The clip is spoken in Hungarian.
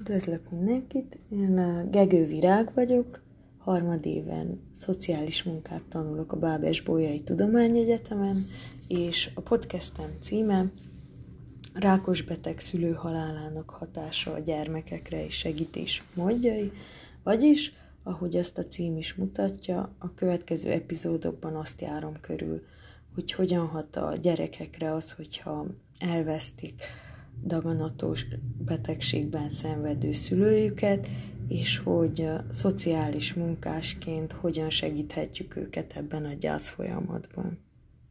Üdvözlök mindenkit, én Gegő Virág vagyok, harmadéven szociális munkát tanulok a Bábes Bolyai Tudományegyetemen, és a podcastem címe Rákos beteg szülő halálának hatása a gyermekekre és segítés módjai, vagyis, ahogy azt a cím is mutatja, a következő epizódokban azt járom körül, hogy hogyan hat a gyerekekre az, hogyha elvesztik daganatos betegségben szenvedő szülőjüket, és hogy szociális munkásként hogyan segíthetjük őket ebben a gyász folyamatban.